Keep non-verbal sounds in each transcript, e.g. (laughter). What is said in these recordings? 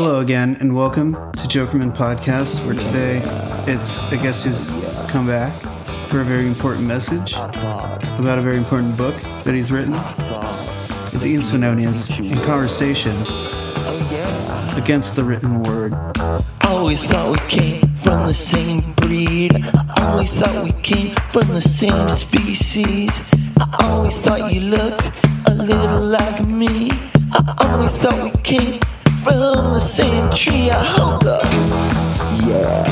Hello again, and welcome to Jokerman Podcast, where today it's a guest who's come back for a very important message about a very important book that he's written. It's Ian Svenonius in conversation against the written word. Always thought we came from the same breed. I always thought we came from the same species. I always thought you looked a little like me. I always thought we came from the same tree. I hold up. Yeah.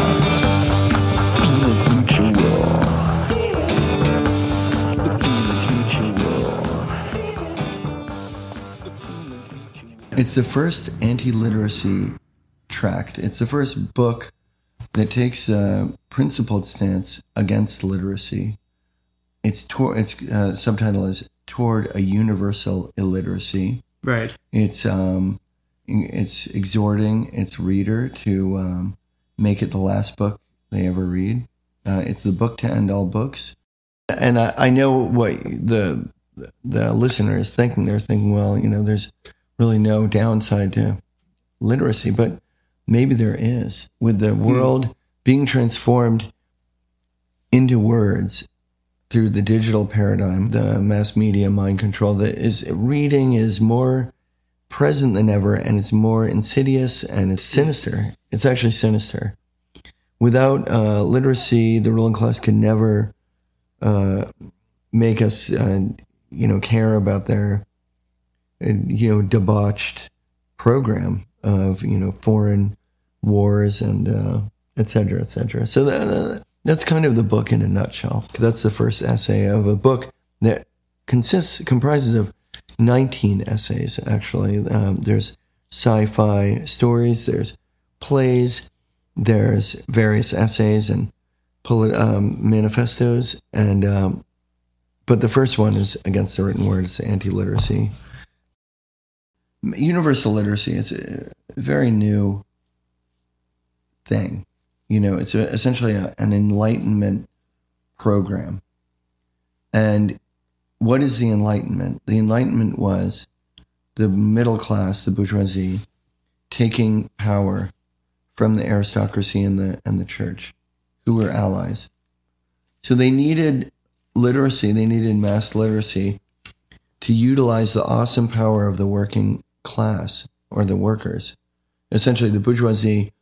Feelings mutual. Feelings mutual. It's the first anti-literacy tract. It's the first book that takes a principled stance against literacy. Its tor- its uh, subtitle is "Toward a Universal Illiteracy." Right. It's um, it's exhorting its reader to um, make it the last book they ever read. Uh, it's the book to end all books, and I, I know what the the listener is thinking. They're thinking, well, you know, there's really no downside to literacy, but maybe there is. With the world being transformed into words through the digital paradigm, the mass media mind control, that is reading is more present than ever and it's more insidious and it's sinister. It's actually sinister. Without uh, literacy, the ruling class could never uh, make us, uh, you know, care about their, uh, you know, debauched program of, you know, foreign wars and uh, et cetera, et cetera. So that, that's kind of the book in a nutshell. That's the first essay of a book that consists comprises of 19 essays. Actually, um, there's sci-fi stories, there's plays, there's various essays and polit- um, manifestos, and um, but the first one is against the written word. It's anti-literacy. Universal literacy is a very new thing. You know, it's a, essentially a, an enlightenment program. And what is the Enlightenment? The Enlightenment was the middle class, the bourgeoisie, taking power from the aristocracy and the and the church, who were allies. So they needed literacy, they needed mass literacy to utilize the awesome power of the working class or the workers. Essentially, the bourgeoisie,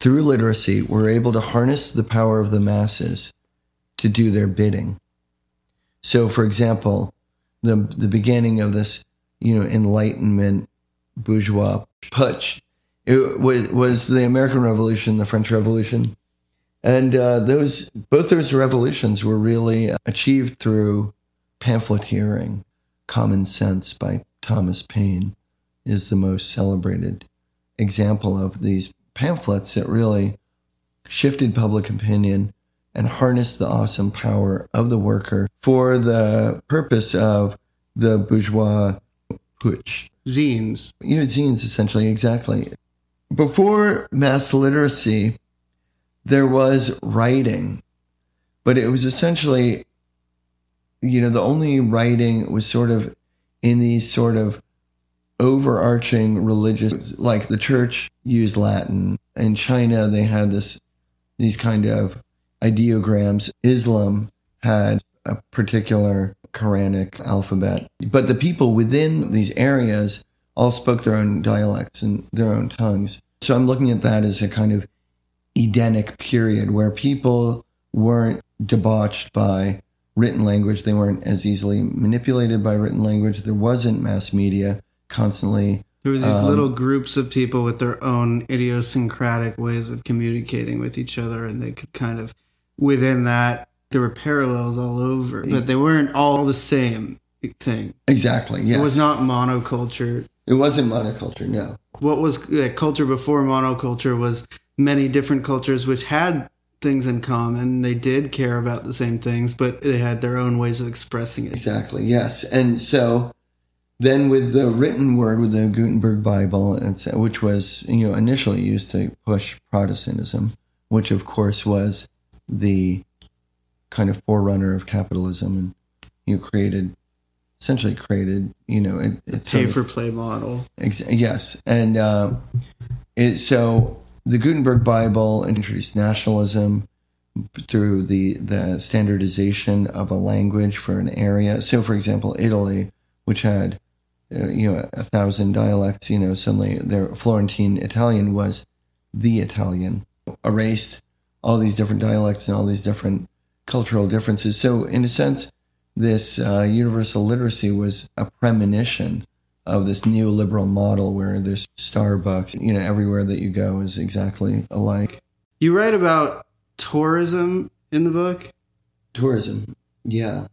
through literacy, were able to harness the power of the masses to do their bidding. So, for example, the the beginning of this, you know, Enlightenment bourgeois putsch, it was was the American Revolution, the French Revolution, and uh, those both those revolutions were really achieved through pamphleteering. Common Sense by Thomas Paine is the most celebrated example of these pamphlets that really shifted public opinion and harnessed the awesome power of the worker for the purpose of the bourgeois putsch. Zines. You know, zines essentially, exactly. Before mass literacy, there was writing, but it was essentially, you know, the only writing was sort of in these sort of overarching religious, like the church used Latin. In China, they had this, these kind of ideograms. Islam had a particular Quranic alphabet, but the people within these areas all spoke their own dialects and their own tongues. So I'm looking at that as a kind of Edenic period where people weren't debauched by written language. They weren't as easily manipulated by written language. There wasn't mass media constantly. There was these Um, little groups of people with their own idiosyncratic ways of communicating with each other, and they could kind of, within that, there were parallels all over, but they weren't all the same thing. Exactly. Yes. It was not monoculture. It wasn't monoculture. No. What was uh, culture before monoculture was many different cultures which had things in common. They did care about the same things, but they had their own ways of expressing it. Exactly. Yes. And so then with the written word, with the Gutenberg Bible, which was you know initially used to push Protestantism, which of course was the kind of forerunner of capitalism, and you know, created essentially created. You know, it, it's Pay of- for play model. Ex- yes, and uh, it, so the Gutenberg Bible introduced nationalism through the the standardization of a language for an area. So, for example, Italy, which had uh, you know a thousand dialects, you know, suddenly their Florentine Italian was the Italian, erased all these different dialects and all these different cultural differences. So, in a sense, this uh, universal literacy was a premonition of this neoliberal model where there's Starbucks, you know, everywhere that you go is exactly alike. You write about tourism in the book. Tourism, yeah.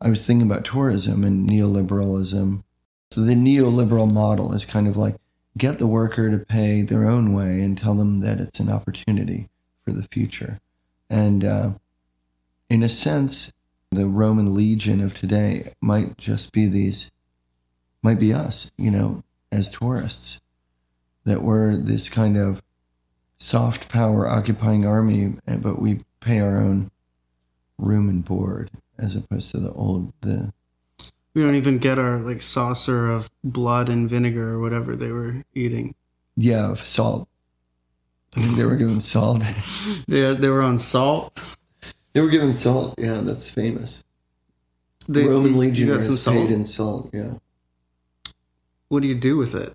I was thinking about tourism and neoliberalism. So the neoliberal model is kind of like get the worker to pay their own way and tell them that it's an opportunity for the future. And uh, in a sense, the Roman legion of today might just be these, might be us, you know, as tourists, that we're this kind of soft power occupying army, but we pay our own room and board as opposed to the old the We don't even get our like saucer of blood and vinegar or whatever they were eating. yeah of salt. I think they were given salt. (laughs) They they were on salt. They were given salt. Yeah, that's famous. They, Roman you legionaries paid salt. in salt. Yeah, What do you do with it?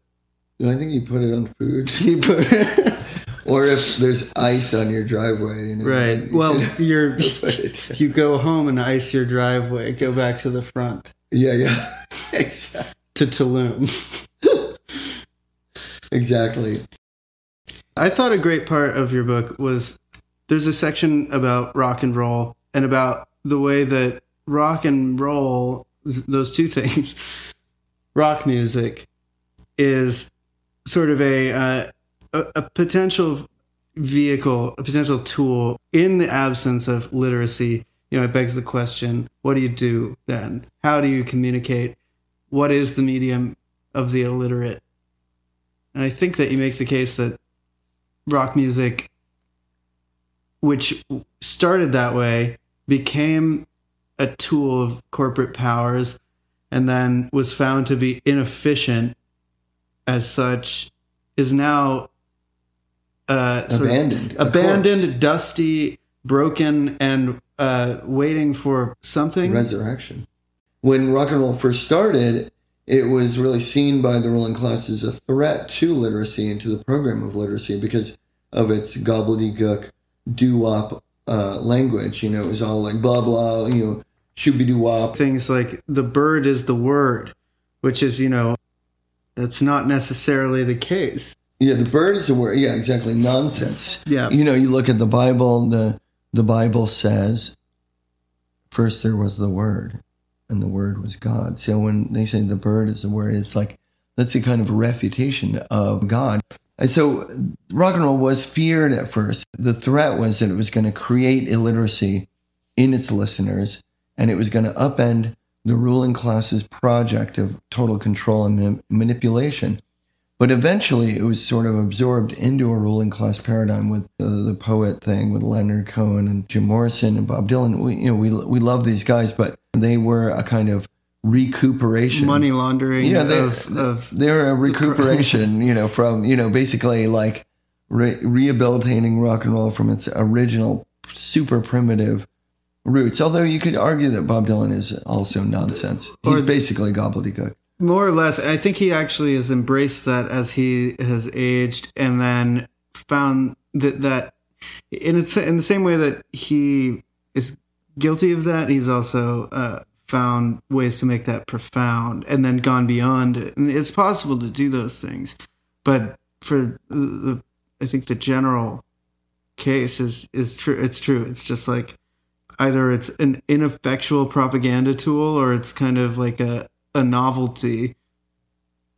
I think you put it on food, (laughs) You put (laughs) or if there's ice on your driveway. You know, right. you Well, (laughs) you're you go home and ice your driveway. Go back to the front yeah, yeah, exactly. to Tulum. Exactly. I thought a great part of your book was there's a section about rock and roll and about the way that rock and roll, those two (laughs) things, rock music, is sort of a uh, a, a potential vehicle, a potential tool in the absence of literacy. You know, it begs the question: What do you do then? How do you communicate? What is the medium of the illiterate? And I think that you make the case that rock music, which started that way, became a tool of corporate powers and then was found to be inefficient as such, is now uh, Abandoned. Abandoned, dusty, broken, and uh, waiting for something. resurrection. When rock and roll first started, it was really seen by the ruling class as a threat to literacy and to the program of literacy because of its gobbledygook doo wop uh, language. You know, it was all like blah blah, you know, shooby doo wop. things like the bird is the word, which is, you know, that's not necessarily the case. Yeah, the bird is the word. Yeah, exactly. Nonsense. Yeah. You know, you look at the Bible. the The Bible says, first there was the Word, and the Word was God. So when they say the bird is the word, it's like that's a kind of refutation of God. And so rock and roll was feared at first. The threat was that it was going to create illiteracy in its listeners, and it was going to upend the ruling class's project of total control and ma- manipulation. But eventually, it was sort of absorbed into a ruling class paradigm with the, the poet thing with Leonard Cohen and Jim Morrison and Bob Dylan. We, you know, we we love these guys, but they were a kind of recuperation. Money laundering Yeah, they, of, of they're a recuperation. you know, from you know basically like re- rehabilitating rock and roll from its original super primitive roots. Although you could argue that Bob Dylan is also nonsense. He's Or- basically gobbledygook. more or less. I think he actually has embraced that as he has aged and then found that that in it's in the same way that he is guilty of that, he's also uh, found ways to make that profound and then gone beyond it. And it's possible to do those things, but for the, the I think the general case is is true. It's true. It's just like either it's an ineffectual propaganda tool or it's kind of like a a novelty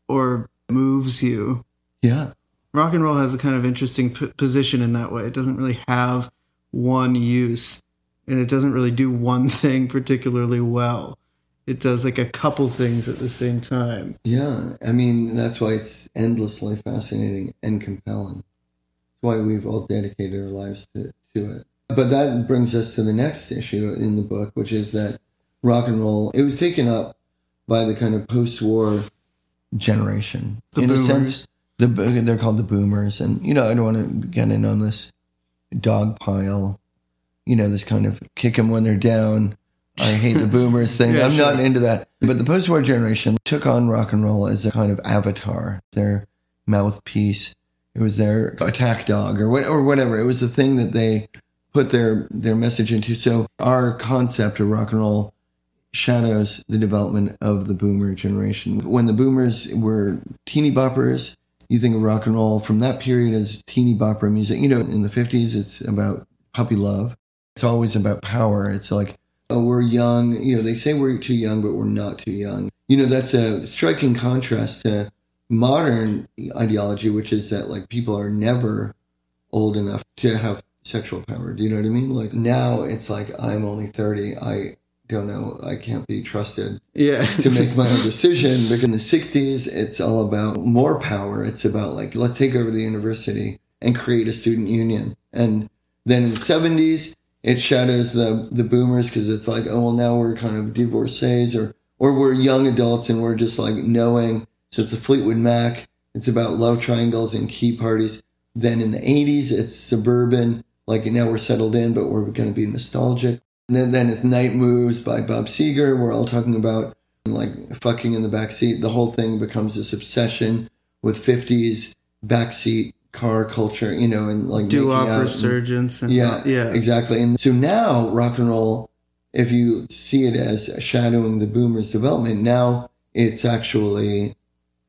or moves you. Yeah. Rock and roll has a kind of interesting p- position in that way. It doesn't really have one use and it doesn't really do one (laughs) thing particularly well. It does like a couple things at the same time. Yeah, I mean that's why it's endlessly fascinating and compelling. That's why we've all dedicated our lives to, to it. But that brings us to the next issue in the book, which is that rock and roll it was taken up by the kind of post-war generation. The in boomers. a sense, the they're called the boomers, and you know I don't want to get in on this dog pile. You know this kind of kick them when they're down. I hate the boomers (laughs) thing. Yeah, I'm sure. not into that. But the post-war generation took on rock and roll as a kind of avatar, their mouthpiece. It was their attack dog, or what, or whatever. It was the thing that they put their their message into. So our concept of rock and roll shadows the development of the boomer generation. When the boomers were teeny boppers, you think of rock and roll from that period as teeny bopper music. You know, in the 50s, it's about puppy love. It's always about power. It's like, oh, we're young. You know, they say we're too young, but we're not too young. You know, that's a striking contrast to modern ideology, which is that like people are never old enough to have sexual power. Do you know what I mean? Like now it's like I'm only 30. I don't know. I can't be trusted Yeah. to make my own (laughs) decision. But in the 60s, it's all about more power. It's about like, let's take over the university and create a student union. And then in the 70s, it shadows the, the boomers because it's like, oh, well, now we're kind of divorcees or, or we're young adults and we're just like knowing. So it's a Fleetwood Mac. It's about love triangles and key parties. Then in the 80s, it's suburban. Like now we're settled in, but we're going to be nostalgic. And then, then it's Night Moves by Bob Seger. We're all talking about like fucking in the back seat. The whole thing becomes this obsession with 50s backseat car culture, you know, and like Do out opera and- and yeah, yeah. exactly. And so now rock and roll, if you see it as shadowing the boomers' development, now it's actually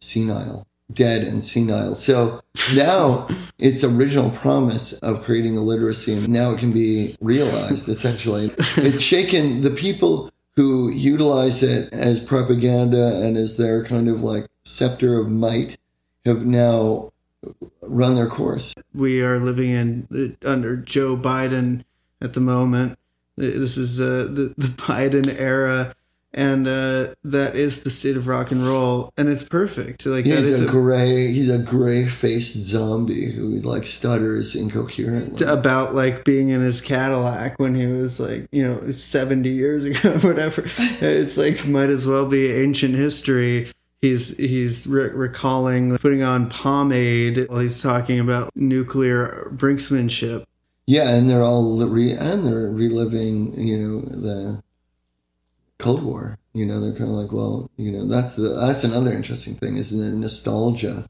senile, dead and senile. So now (laughs) its original promise of creating a literacy, and now it can be realized essentially. (laughs) It's shaken the people who utilize it as propaganda and as their kind of like scepter of might have now run their course. we are living in under Joe Biden at the moment. This is uh, the the (laughs) Biden era, and uh, that is the state of rock and roll, and it's perfect. Like that He's is a a- gray, he's a gray faced zombie who like stutters incoherently. about like being in his Cadillac when he was like you know seventy years (laughs) ago, whatever. It's like might as well be ancient history. He's he's re- recalling putting on pomade while he's talking about nuclear brinksmanship. Yeah, and they're all re- and they're reliving, you know, the Cold War. You know, they're kind of like, well, you know, that's the, that's another interesting thing, isn't it? Nostalgia,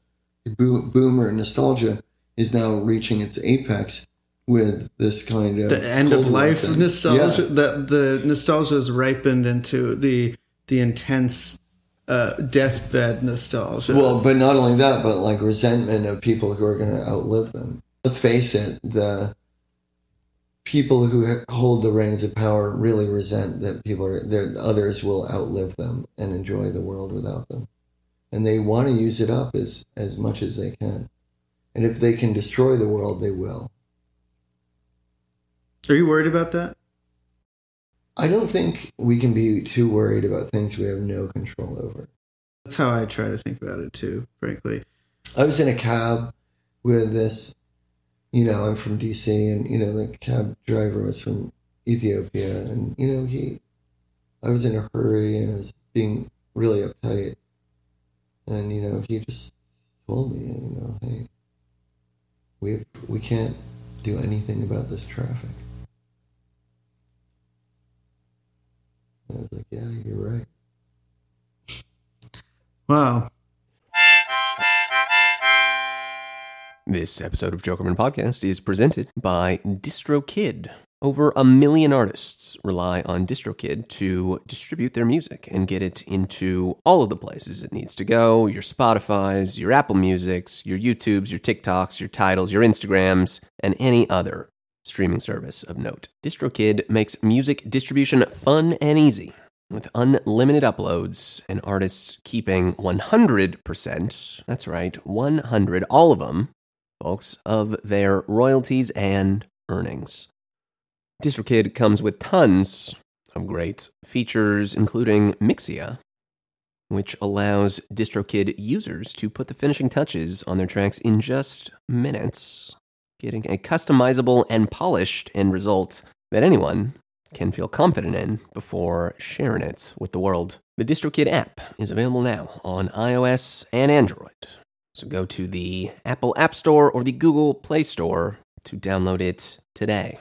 Bo- boomer nostalgia is now reaching its apex with this kind of the end of life nostalgia Yeah. that the nostalgia has ripened into the the intense uh, deathbed nostalgia. Well, but not only that, but like resentment of people who are going to outlive them. Let's face it, the people who hold the reins of power really resent that people are that others will outlive them and enjoy the world without them, and they want to use it up as as much as they can. And if they can destroy the world, they will. are you worried about that? I don't think we can be too worried about things we have no control over. That's how I try to think about it too. Frankly, I was in a cab with this, you know, I'm from DC, and you know, the cab driver was from Ethiopia, and you know, he, I was in a hurry and I was being really uptight, and you know, he just told me, you know, hey, we we can't do anything about this traffic. I was like, yeah, you're right. (laughs) wow. This episode of Jokerman Podcast is presented by DistroKid. Over a million artists rely on DistroKid to distribute their music and get it into all of the places it needs to go your Spotify's, your Apple Music's, your YouTube's, your TikToks, your Tidals, your Instagrams, and any other streaming service of note. DistroKid makes music distribution fun and easy with unlimited uploads and artists keeping 100%, that's right, 100, all of them, folks, of their royalties and earnings. DistroKid comes with tons of great features, including Mixea, which allows DistroKid users to put the finishing touches on their tracks in just minutes, getting a customizable and polished end result that anyone can feel confident in before sharing it with the world. The DistroKid app is available now on iOS and Android. So go to the Apple App Store or the Google Play Store to download it today.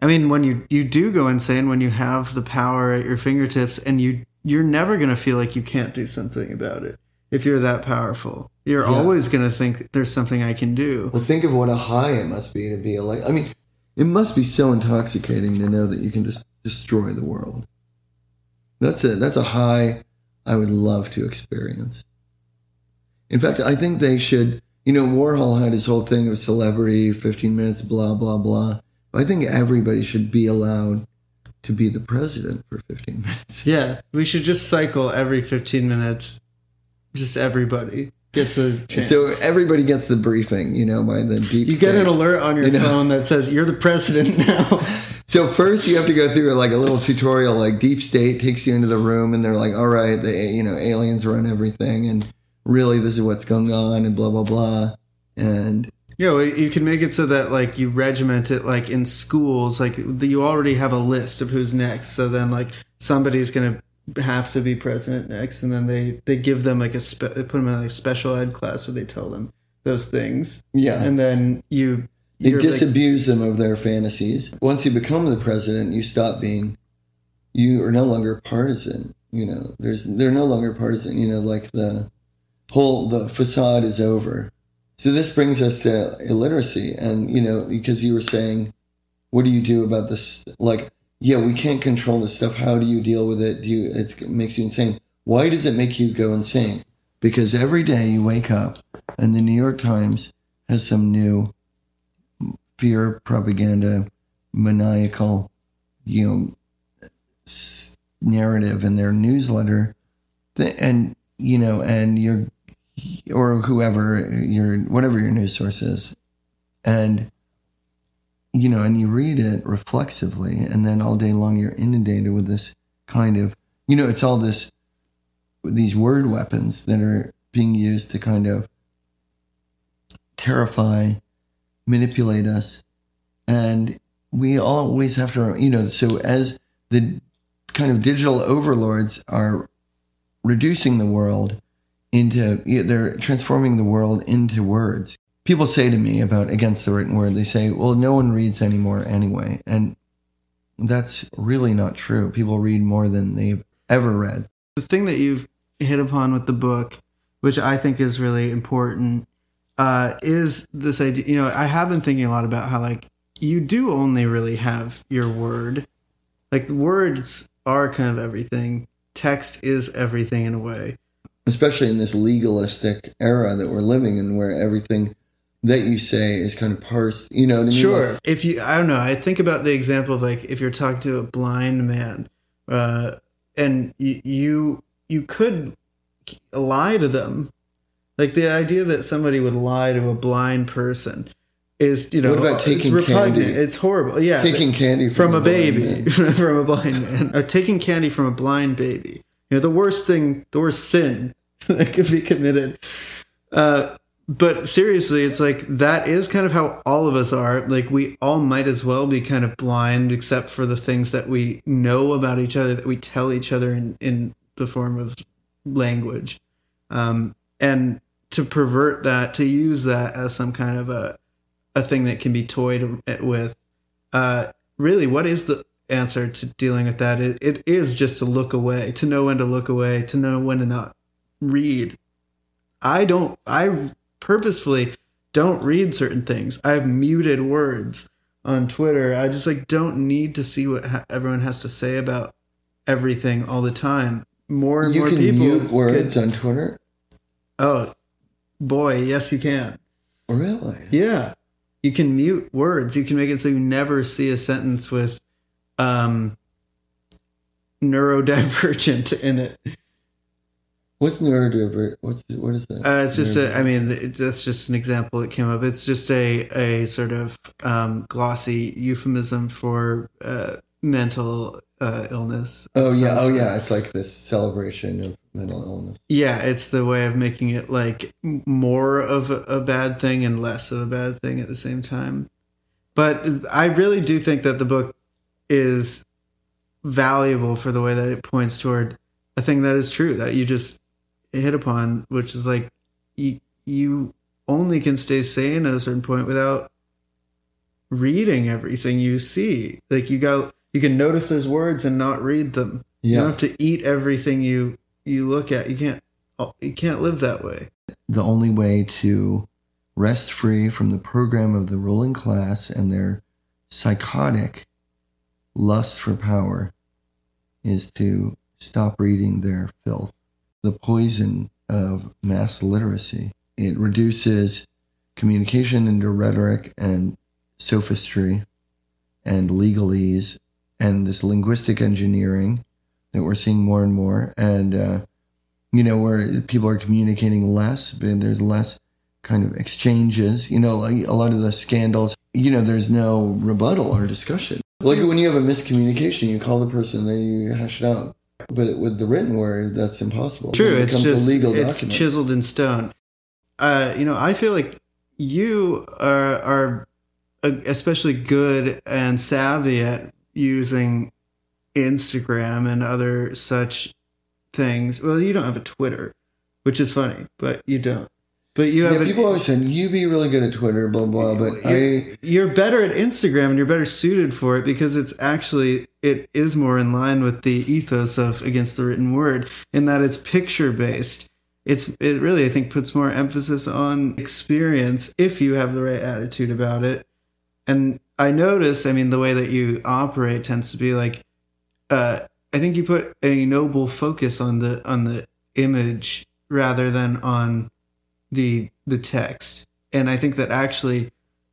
I mean, when you you do go insane, when you have the power at your fingertips, and you you're never gonna feel like you can't do something about it if you're that powerful. You're Yeah. always gonna think there's something I can do. Well, think of what a high it must be to be like. I mean, it must be so intoxicating to know that you can just destroy the world. That's a that's a high I would love to experience. In fact, I think they should. You know, Warhol had his whole thing of celebrity, fifteen minutes, blah blah blah. I think everybody should be allowed to be the president for fifteen (laughs) minutes. Yeah, we should just cycle every 15 minutes. Just everybody gets a chance. So everybody gets the briefing, you know, by the deep. State. You state. get an alert on your You know? phone that says you're the president (laughs) now. So first you have to go through like a little tutorial, like Deep State takes you into the room and they're like, all right, the you know aliens run everything, and really this is what's going on, and blah blah blah, and you know, you can make it so that like you regiment it like in schools, like you already have a list of who's next. So then like somebody's gonna have to be president next, and then they they give them like a spe- they put them in like a special ed class where they tell them those things, yeah, and then you they you're, like- disabuse them of their fantasies. Once you become the president, you stop being, you are no longer partisan. You know, there's they're no longer partisan. You know, like the whole the facade is over. So this brings us to illiteracy, and you know, because you were saying, what do you do about this? Like, yeah, we can't control this stuff. How do you deal with it? Do you? It makes you insane. Why does it make you go insane? Because every day you wake up, and the New York Times has some new fear propaganda, maniacal, you know, narrative in their newsletter, and you know, and you're or whoever your whatever your news source is, and you know, and you read it reflexively, and then all day long you're inundated with this kind of, you know, it's all this these word weapons that are being used to kind of terrify, manipulate us, and we always have to, you know, so as the kind of digital overlords are reducing the world into they're transforming the world into words people say to me about against the written word they say well no one reads anymore anyway and that's really not true people read more than they've ever read the thing that you've hit upon with the book, which I think is really important, uh, is this idea. You know, I have been thinking a lot about how like you do only really have your word. Like words are kind of everything. Text is everything in a way. especially in this legalistic era that we're living in where everything that you say is kind of parsed you know what i mean Sure. Like, if you, I don't know. I think about the example of like if you're talking to a blind man, uh, and you, you you could lie to them, like the idea that somebody would lie to a blind person is you know What about it's taking repugnant. candy? It's horrible. Yeah, taking candy from, a blind baby, (laughs) from a blind man, or taking candy from a blind baby. You know, the worst thing, the worst sin (laughs) that could be committed. Uh, but seriously, it's like that is kind of how all of us are. Like we all might as well be kind of blind, except for the things that we know about each other that we tell each other in in the form of language, um, and to pervert that, to use that as some kind of a a thing that can be toyed with. Uh, really, what is the answer to dealing with that? It, it is just to look away, to know when to look away, to know when to not read. I don't. I purposefully don't read certain things. I've muted words on Twitter. I just like don't need to see what ha- everyone has to say about everything all the time. More and you more can people mute words could- on twitter oh, boy, yes, you can. really Yeah. You can mute words. You can make it so you never see a sentence with um neurodivergent (laughs) in it. What's neurodivergent what's what is that? Uh, it's just a, I mean, it- that's just an example that came up. It's just a, a sort of um, glossy euphemism for uh, mental uh, illness. oh yeah. Oh yeah. It's like this celebration of mental illness. Yeah, it's the way of making it like more of a, a bad thing and less of a bad thing at the same time. But I really do think that the book is valuable for the way that it points toward a thing that is true that you just hit upon, which is like you, you only can stay sane at a certain point without reading everything you see. Like you got you can notice those words and not read them. You don't have to eat everything you you look at. You can't oh, you can't live that way. the only way to rest free from the program of the ruling class and their psychotic lust for power is to stop reading their filth. The poison of mass literacy. It reduces communication into rhetoric and sophistry and legalese and this linguistic engineering that we're seeing more and more. And, uh, you know, where people are communicating less, but there's less kind of exchanges. You know, like a lot of the scandals, you know, there's no rebuttal or discussion. Like when you have a miscommunication, you call the person, then you hash it out. But with the written word, that's impossible. True, It it's just a legal it's document. chiseled in stone. Uh, you know, I feel like you are are especially good and savvy at using Instagram and other such things. Well, you don't have a Twitter, which is funny, but you don't. But you have yeah, people always said you be really good at Twitter, blah blah. But I, you're, you're better at Instagram and you're better suited for it because it's actually it is more in line with the ethos of against the written word in that it's picture based. It's it really I think puts more emphasis on experience if you have the right attitude about it. And I notice, I mean, the way that you operate tends to be like, uh, I think you put a noble focus on the on the image rather than on the the text. And I think that actually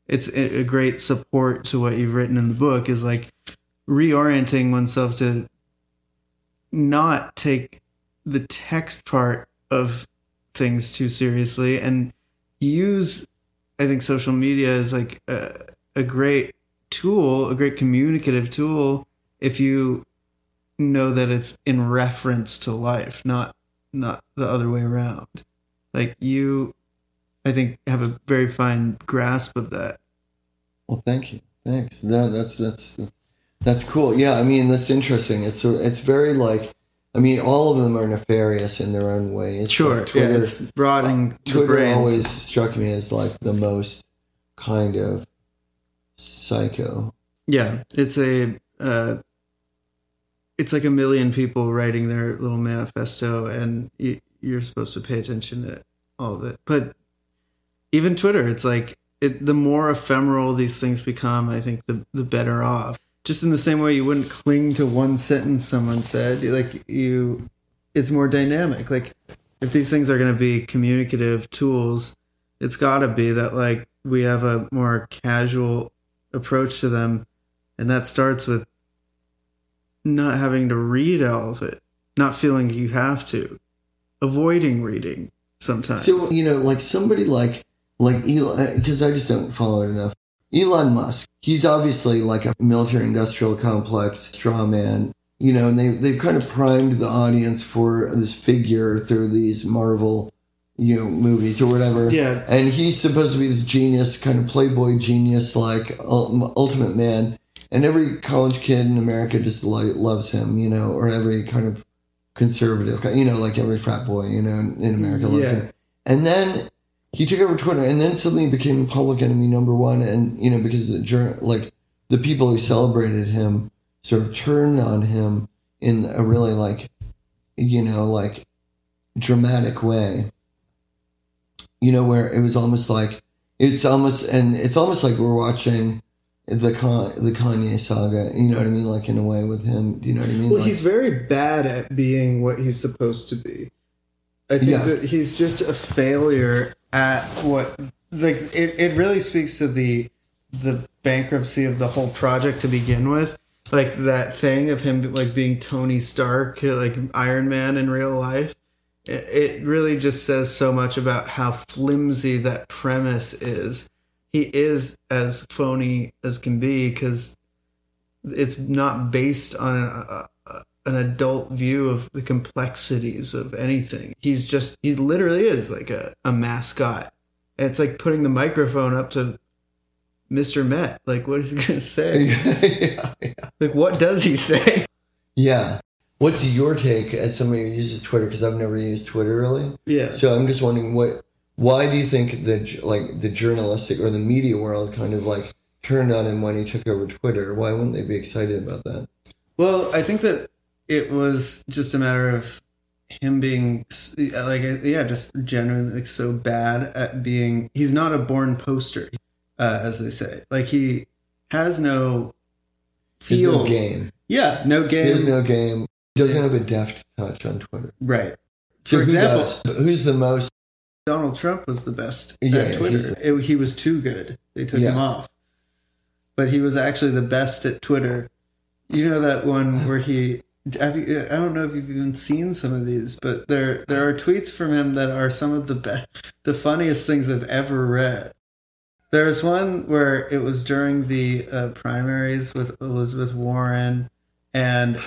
it's a great support to what you've written in the book is like reorienting oneself to not take the text part of things too seriously and use I think social media is like a, a great tool, a great communicative tool if you know that it's in reference to life, not not the other way around. Like you I think have a very fine grasp of that. well, thank you, thanks. No, that's that's that's cool. Yeah, I mean that's interesting. It's it's very like, I mean, all of them are nefarious in their own ways. Sure, Like yeah, it's broadening the Twitter always struck me as like the most kind of psycho. Yeah, it's a uh, it's like a million people writing their little manifesto, and you, you're supposed to pay attention to all of it. But even Twitter, it's like it, the more ephemeral these things become, I think the the better off. Just in the same way, you wouldn't cling to one sentence someone said. Like you, it's more dynamic. Like if these things are going to be communicative tools, it's got to be that like we have a more casual approach to them and that starts with not having to read all of it not feeling you have to avoiding reading sometimes So you know, like somebody like like Elon, because I just don't follow it enough. Elon Musk, he's obviously like a military-industrial complex straw man. You know, and they they've kind of primed the audience for this figure through these Marvel, you know, movies or whatever. Yeah. And he's supposed to be this genius, kind of playboy genius, like ultimate man. And every college kid in America just like loves him, you know, or every kind of conservative, you know, like every frat boy, you know, in America loves Yeah. him. And then he took over Twitter, and then suddenly became a public enemy number one. And you know, because the like the people who celebrated him sort of turned on him in a really like, you know, like dramatic way. You know, where it was almost like it's almost and it's almost like we're watching the Con- the Kanye saga. You know what I mean? Like in a way with him. Do you know what I mean? well Like- he's very bad at being what he's supposed to be i think Yeah. that he's just a failure at what like it, it really speaks to the the bankruptcy of the whole project to begin with. Like that thing of him like being tony stark like iron man in real life it, it really just says so much about how flimsy that premise is. He is as phony as can be because it's not based on a, an adult view of the complexities of anything. He's just he literally is like a, a mascot. It's like putting the microphone up to Mr. Met. Like, what is he gonna say? (laughs) yeah, Like, what does he say? yeah. What's your take as somebody who uses Twitter? Because I've never used Twitter really. Yeah. So I'm just wondering what, why do you think that like the journalistic or the media world kind of like turned on him when he took over Twitter? Why wouldn't they be excited about that? Well, I think that it was just a matter of him being like, yeah, just genuinely like, so bad at being. He's not a born poster, uh, as they say. Like he has no feel. no game. Yeah, no game. There's no game. Doesn't have a deft touch on Twitter. right. So For example, does? Who's the most? Donald Trump was the best Yeah, at Twitter. It- he was too good. They took him off. But he was actually the best at Twitter. You know that one where he have you, I don't know if you've even seen some of these, but there there are tweets from him that are some of the best, the funniest things I've ever read. There was one where it was during the uh, primaries with Elizabeth Warren, and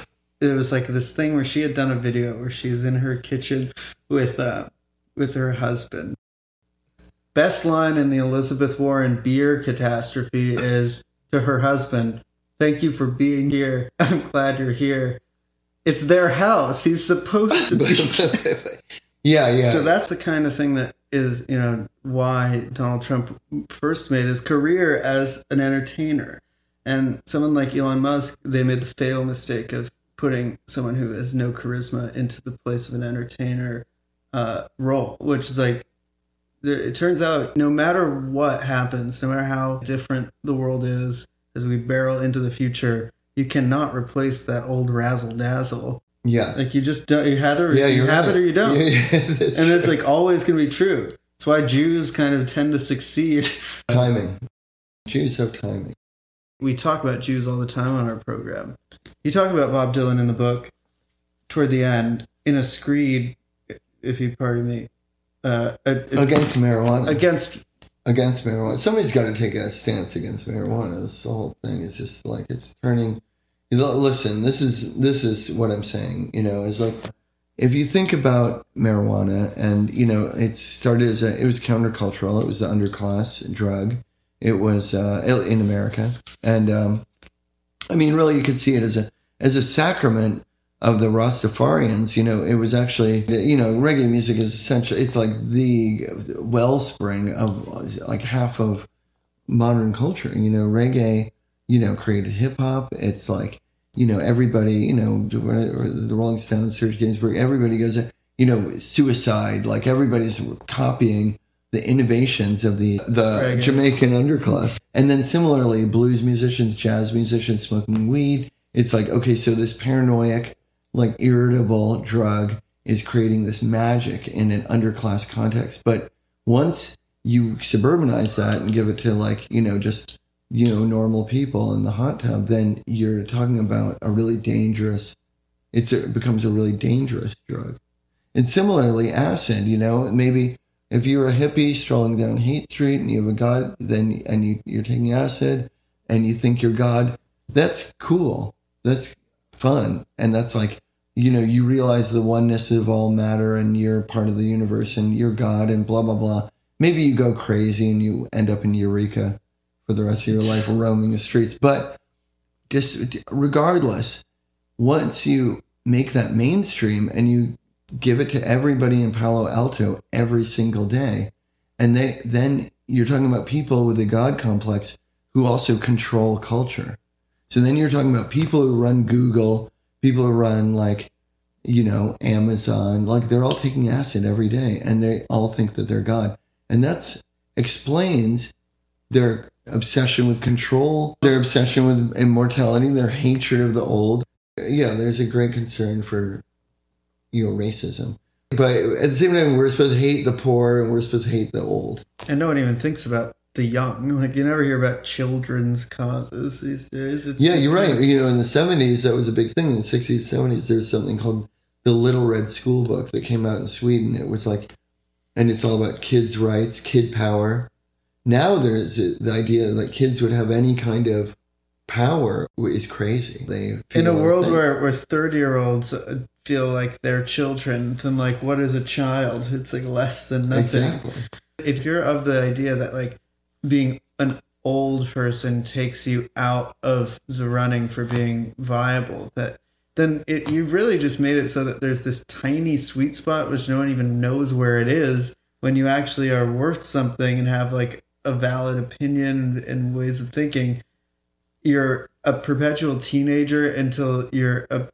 it was like this thing where she had done a video where she's in her kitchen with uh, with her husband. Best line in the Elizabeth Warren beer catastrophe is to her husband, Thank you for being here. (laughs) I'm glad you're here. It's their house. He's supposed to be. (laughs) yeah, yeah. So that's the kind of thing that is, you know, why Donald Trump first made his career as an entertainer. And someone like Elon Musk, they made the fatal mistake of putting someone who has no charisma into the place of an entertainer uh, role, which is like, it turns out no matter what happens, no matter how different the world is as we barrel into the future, you cannot replace that old razzle dazzle. yeah. Like you just don't, you have it, or Yeah, you have right. it or you don't (laughs) Yeah, yeah, and it's like always going to be true. That's why Jews kind of tend to succeed. (laughs) timing. Jews have timing. We talk about Jews all the time on our program. You talk about Bob Dylan in the book toward the end in a screed, if you pardon me, uh, Against marijuana. against against marijuana. Somebody's got to take a stance against marijuana. This whole thing is just like it's turning. Listen, this is this is what I'm saying. You know, is like if you think about marijuana, and you know, it started as a it was countercultural. It was the underclass drug. It was uh, in America, and um, I mean, really, you could see it as a as a sacrament of the Rastafarians. You know, it was actually you know reggae music is essentially it's like the wellspring of like half of modern culture. You know, reggae. You know, created hip hop. It's like you know everybody. You know, the Rolling Stones, Serge Gainsbourg. Everybody goes. You know, suicide. Like everybody's copying the innovations of the the. Jamaican underclass. And then similarly, blues musicians, jazz musicians smoking weed. It's like, okay, so this paranoid, like irritable drug is creating this magic in an underclass context. But once you suburbanize that and give it to like, you know, just, you know, normal people in the hot tub, then you're talking about a really dangerous, it's a, it becomes a really dangerous drug. And similarly, acid, you know, maybe if you're a hippie strolling down Haight Street and you have a god, then and you, you're taking acid and you think you're God, that's cool. That's fun. And that's like, you know, you realize the oneness of all matter and you're part of the universe and you're God and blah, blah, blah. Maybe you go crazy and you end up in Eureka for the rest of your life roaming the streets. But just regardless, once you make that mainstream and you give it to everybody in Palo Alto every single day. And they then you're talking about people with a God complex who also control culture. So then you're talking about people who run Google, people who run like, you know, Amazon, like they're all taking acid every day and they all think that they're God. And that's explains their obsession with control, their obsession with immortality, their hatred of the old. Yeah, there's a great concern for you know racism but at the same time we're supposed to hate the poor and we're supposed to hate the old and no one even thinks about the young. Like you never hear about children's causes these days. It's yeah you're right you know in the 70s that was a big thing in the 60s 70s there's something called the little red school book that came out in sweden it was like and it's all about kids rights kid power now there's the idea that kids would have any kind of power is crazy they in a world they- where where thirty year olds uh, feel like they're children, then like what is a child? It's like less than nothing. exactly If you're of the idea that like being an old person takes you out of the running for being viable that then it, you've really just made it so that there's this tiny sweet spot which no one even knows where it is when you actually are worth something and have like a valid opinion and ways of thinking. You're a perpetual teenager until you're a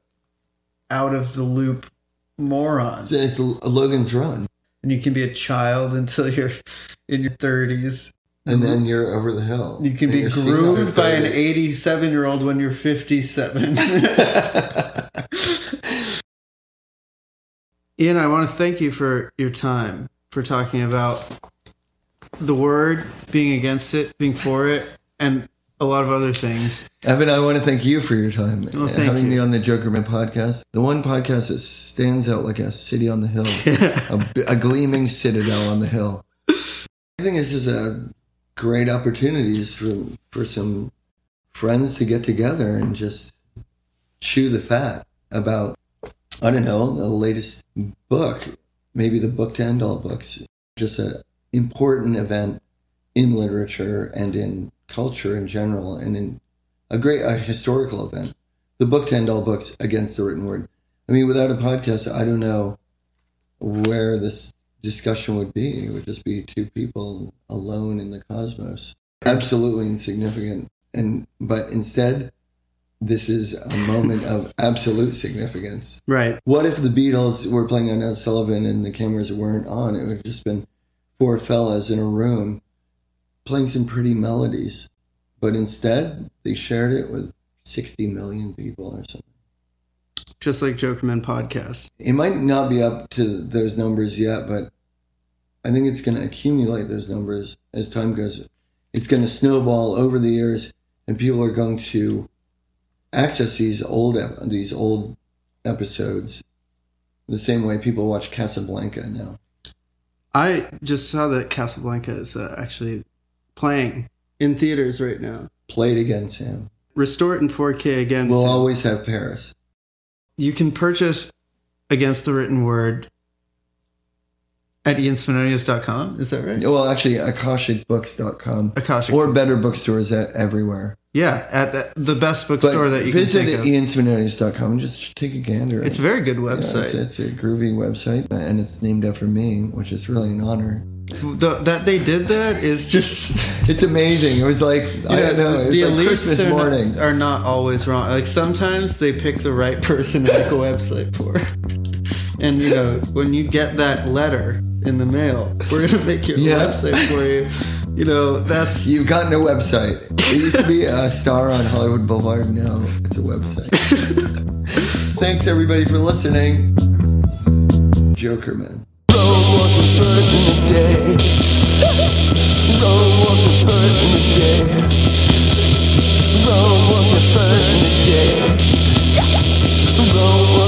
out of the loop moron. It's, it's a Logan's Run, and you can be a child until you're in your 30s and then mm-hmm. you're over the hill. you can be you're seeing other groomed by an 87 year old when you're 57 (laughs) Ian, I want to thank you for your time, for talking about the word, being against it, being for it, and a lot of other things. Evan, I want to thank you for your time Well, having you. me on the Jokerman podcast. The one podcast that stands out like a city on the hill, (laughs) a gleaming citadel on the hill. I think it's just a great opportunities for for some friends to get together and just chew the fat about I don't know the latest book, maybe the book to end all books. Just an important event in literature and in culture in general, and in a great a historical event. The book to end all books against the written word. I mean, without a podcast, I don't know where this discussion would be. It would just be two people alone in the cosmos, absolutely insignificant. And but instead, this is a moment of absolute significance. Right. What if the Beatles were playing on Ed Sullivan and the cameras weren't on? It would have just been four fellas in a room playing some pretty melodies. But instead, they shared it with 60 million people or something. Just like Jokerman podcast. It might not be up to those numbers yet, but I think it's going to accumulate those numbers as time goes. It's going to snowball over the years, and people are going to access these old these old episodes the same way people watch Casablanca now. I just saw that Casablanca is uh, actually playing in theaters right now. Play it again, Sam. Restore it in 4K again. We'll always have Paris. you can purchase Against the Written Word at iansvenonius.com. Is that right? Well, actually, akashicbooks.com Akashic. or better bookstores everywhere. Yeah, at the, the best But bookstore that you can visit think of. iansvenonius.com and just take a gander. It's a very good Yeah, website. it's, it's a groovy website, and it's named after me, which is really an honor. The, that they did that is (laughs) just. It's amazing. It was like I don't know. It was the like Christmas are morning. Not, are not always wrong. Like sometimes they pick the right person to make a website for. (laughs) And you know, when you get that letter in the mail, we're gonna make your Yeah. website for you. You know, that's (laughs) you've gotten a website. It used to be a star on Hollywood Boulevard. Now it's a website. (laughs) Thanks everybody for listening. Joker man. Rome was a bird in the day. Rome was a bird in the day. Rome was a bird in the day. Rome